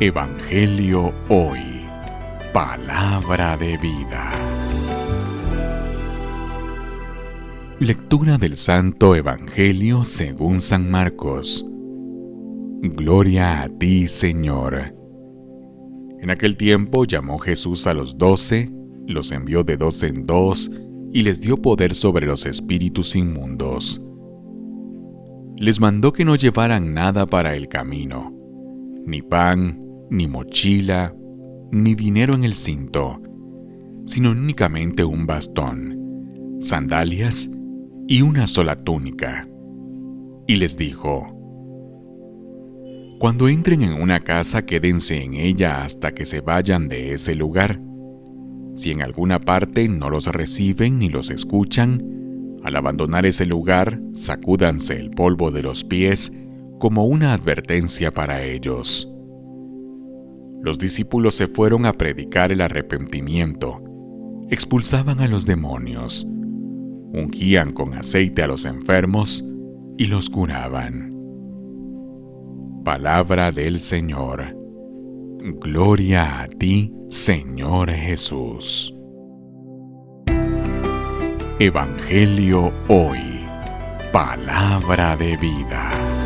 Evangelio Hoy. Palabra de vida. Lectura del Santo Evangelio según San Marcos. Gloria a ti, Señor. En aquel tiempo llamó Jesús a los doce, los envió de dos en dos y les dio poder sobre los espíritus inmundos. Les mandó que no llevaran nada para el camino, ni pan, ni mochila, ni dinero en el cinto, sino únicamente un bastón, sandalias y una sola túnica. Y les dijo, Cuando entren en una casa quédense en ella hasta que se vayan de ese lugar. Si en alguna parte no los reciben ni los escuchan, al abandonar ese lugar, sacúdanse el polvo de los pies como una advertencia para ellos los discípulos se fueron a predicar el arrepentimiento, expulsaban a los demonios, ungían con aceite a los enfermos y los curaban. Palabra del Señor. Gloria a ti, Señor Jesús. Evangelio hoy. Palabra de vida.